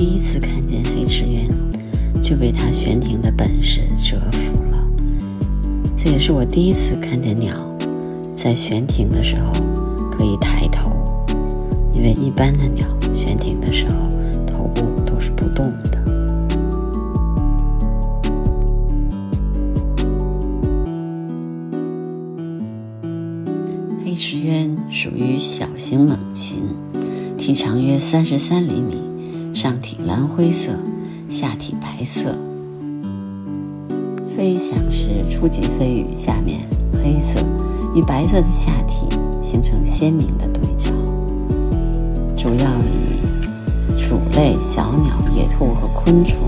第一次看见黑池渊，就被它悬停的本事折服了。这也是我第一次看见鸟在悬停的时候可以抬头，因为一般的鸟悬停的时候头部都是不动的。黑石鸢属于小型猛禽，体长约三十三厘米，上体蓝灰色，下体白色。飞翔时初级飞羽下面黑色，与白色的下体形成鲜明的对照。主要以鼠类、小鸟、野兔和昆虫。